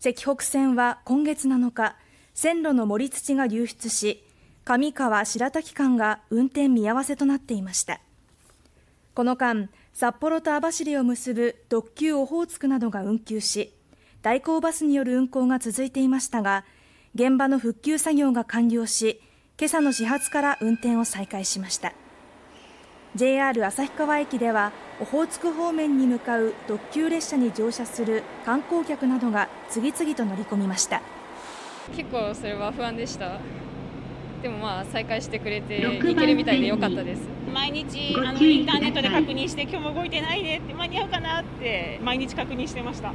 石北線は今月7日線路の盛り土が流出し上川白滝間が運転見合わせとなっていました。この間札幌と網走を結ぶ特急オホーツクなどが運休し代行バスによる運行が続いていましたが現場の復旧作業が完了し今朝の始発から運転を再開しました。JR 旭川駅ではオホーツク方面に向かう特急列車に乗車する観光客などが次々と乗り込みました。結構それは不安でした。でもまあ再開してくれて行けるみたいでよかったです。毎日あのインターネットで確認して今日も動いてないねって間に合うかなって毎日確認してました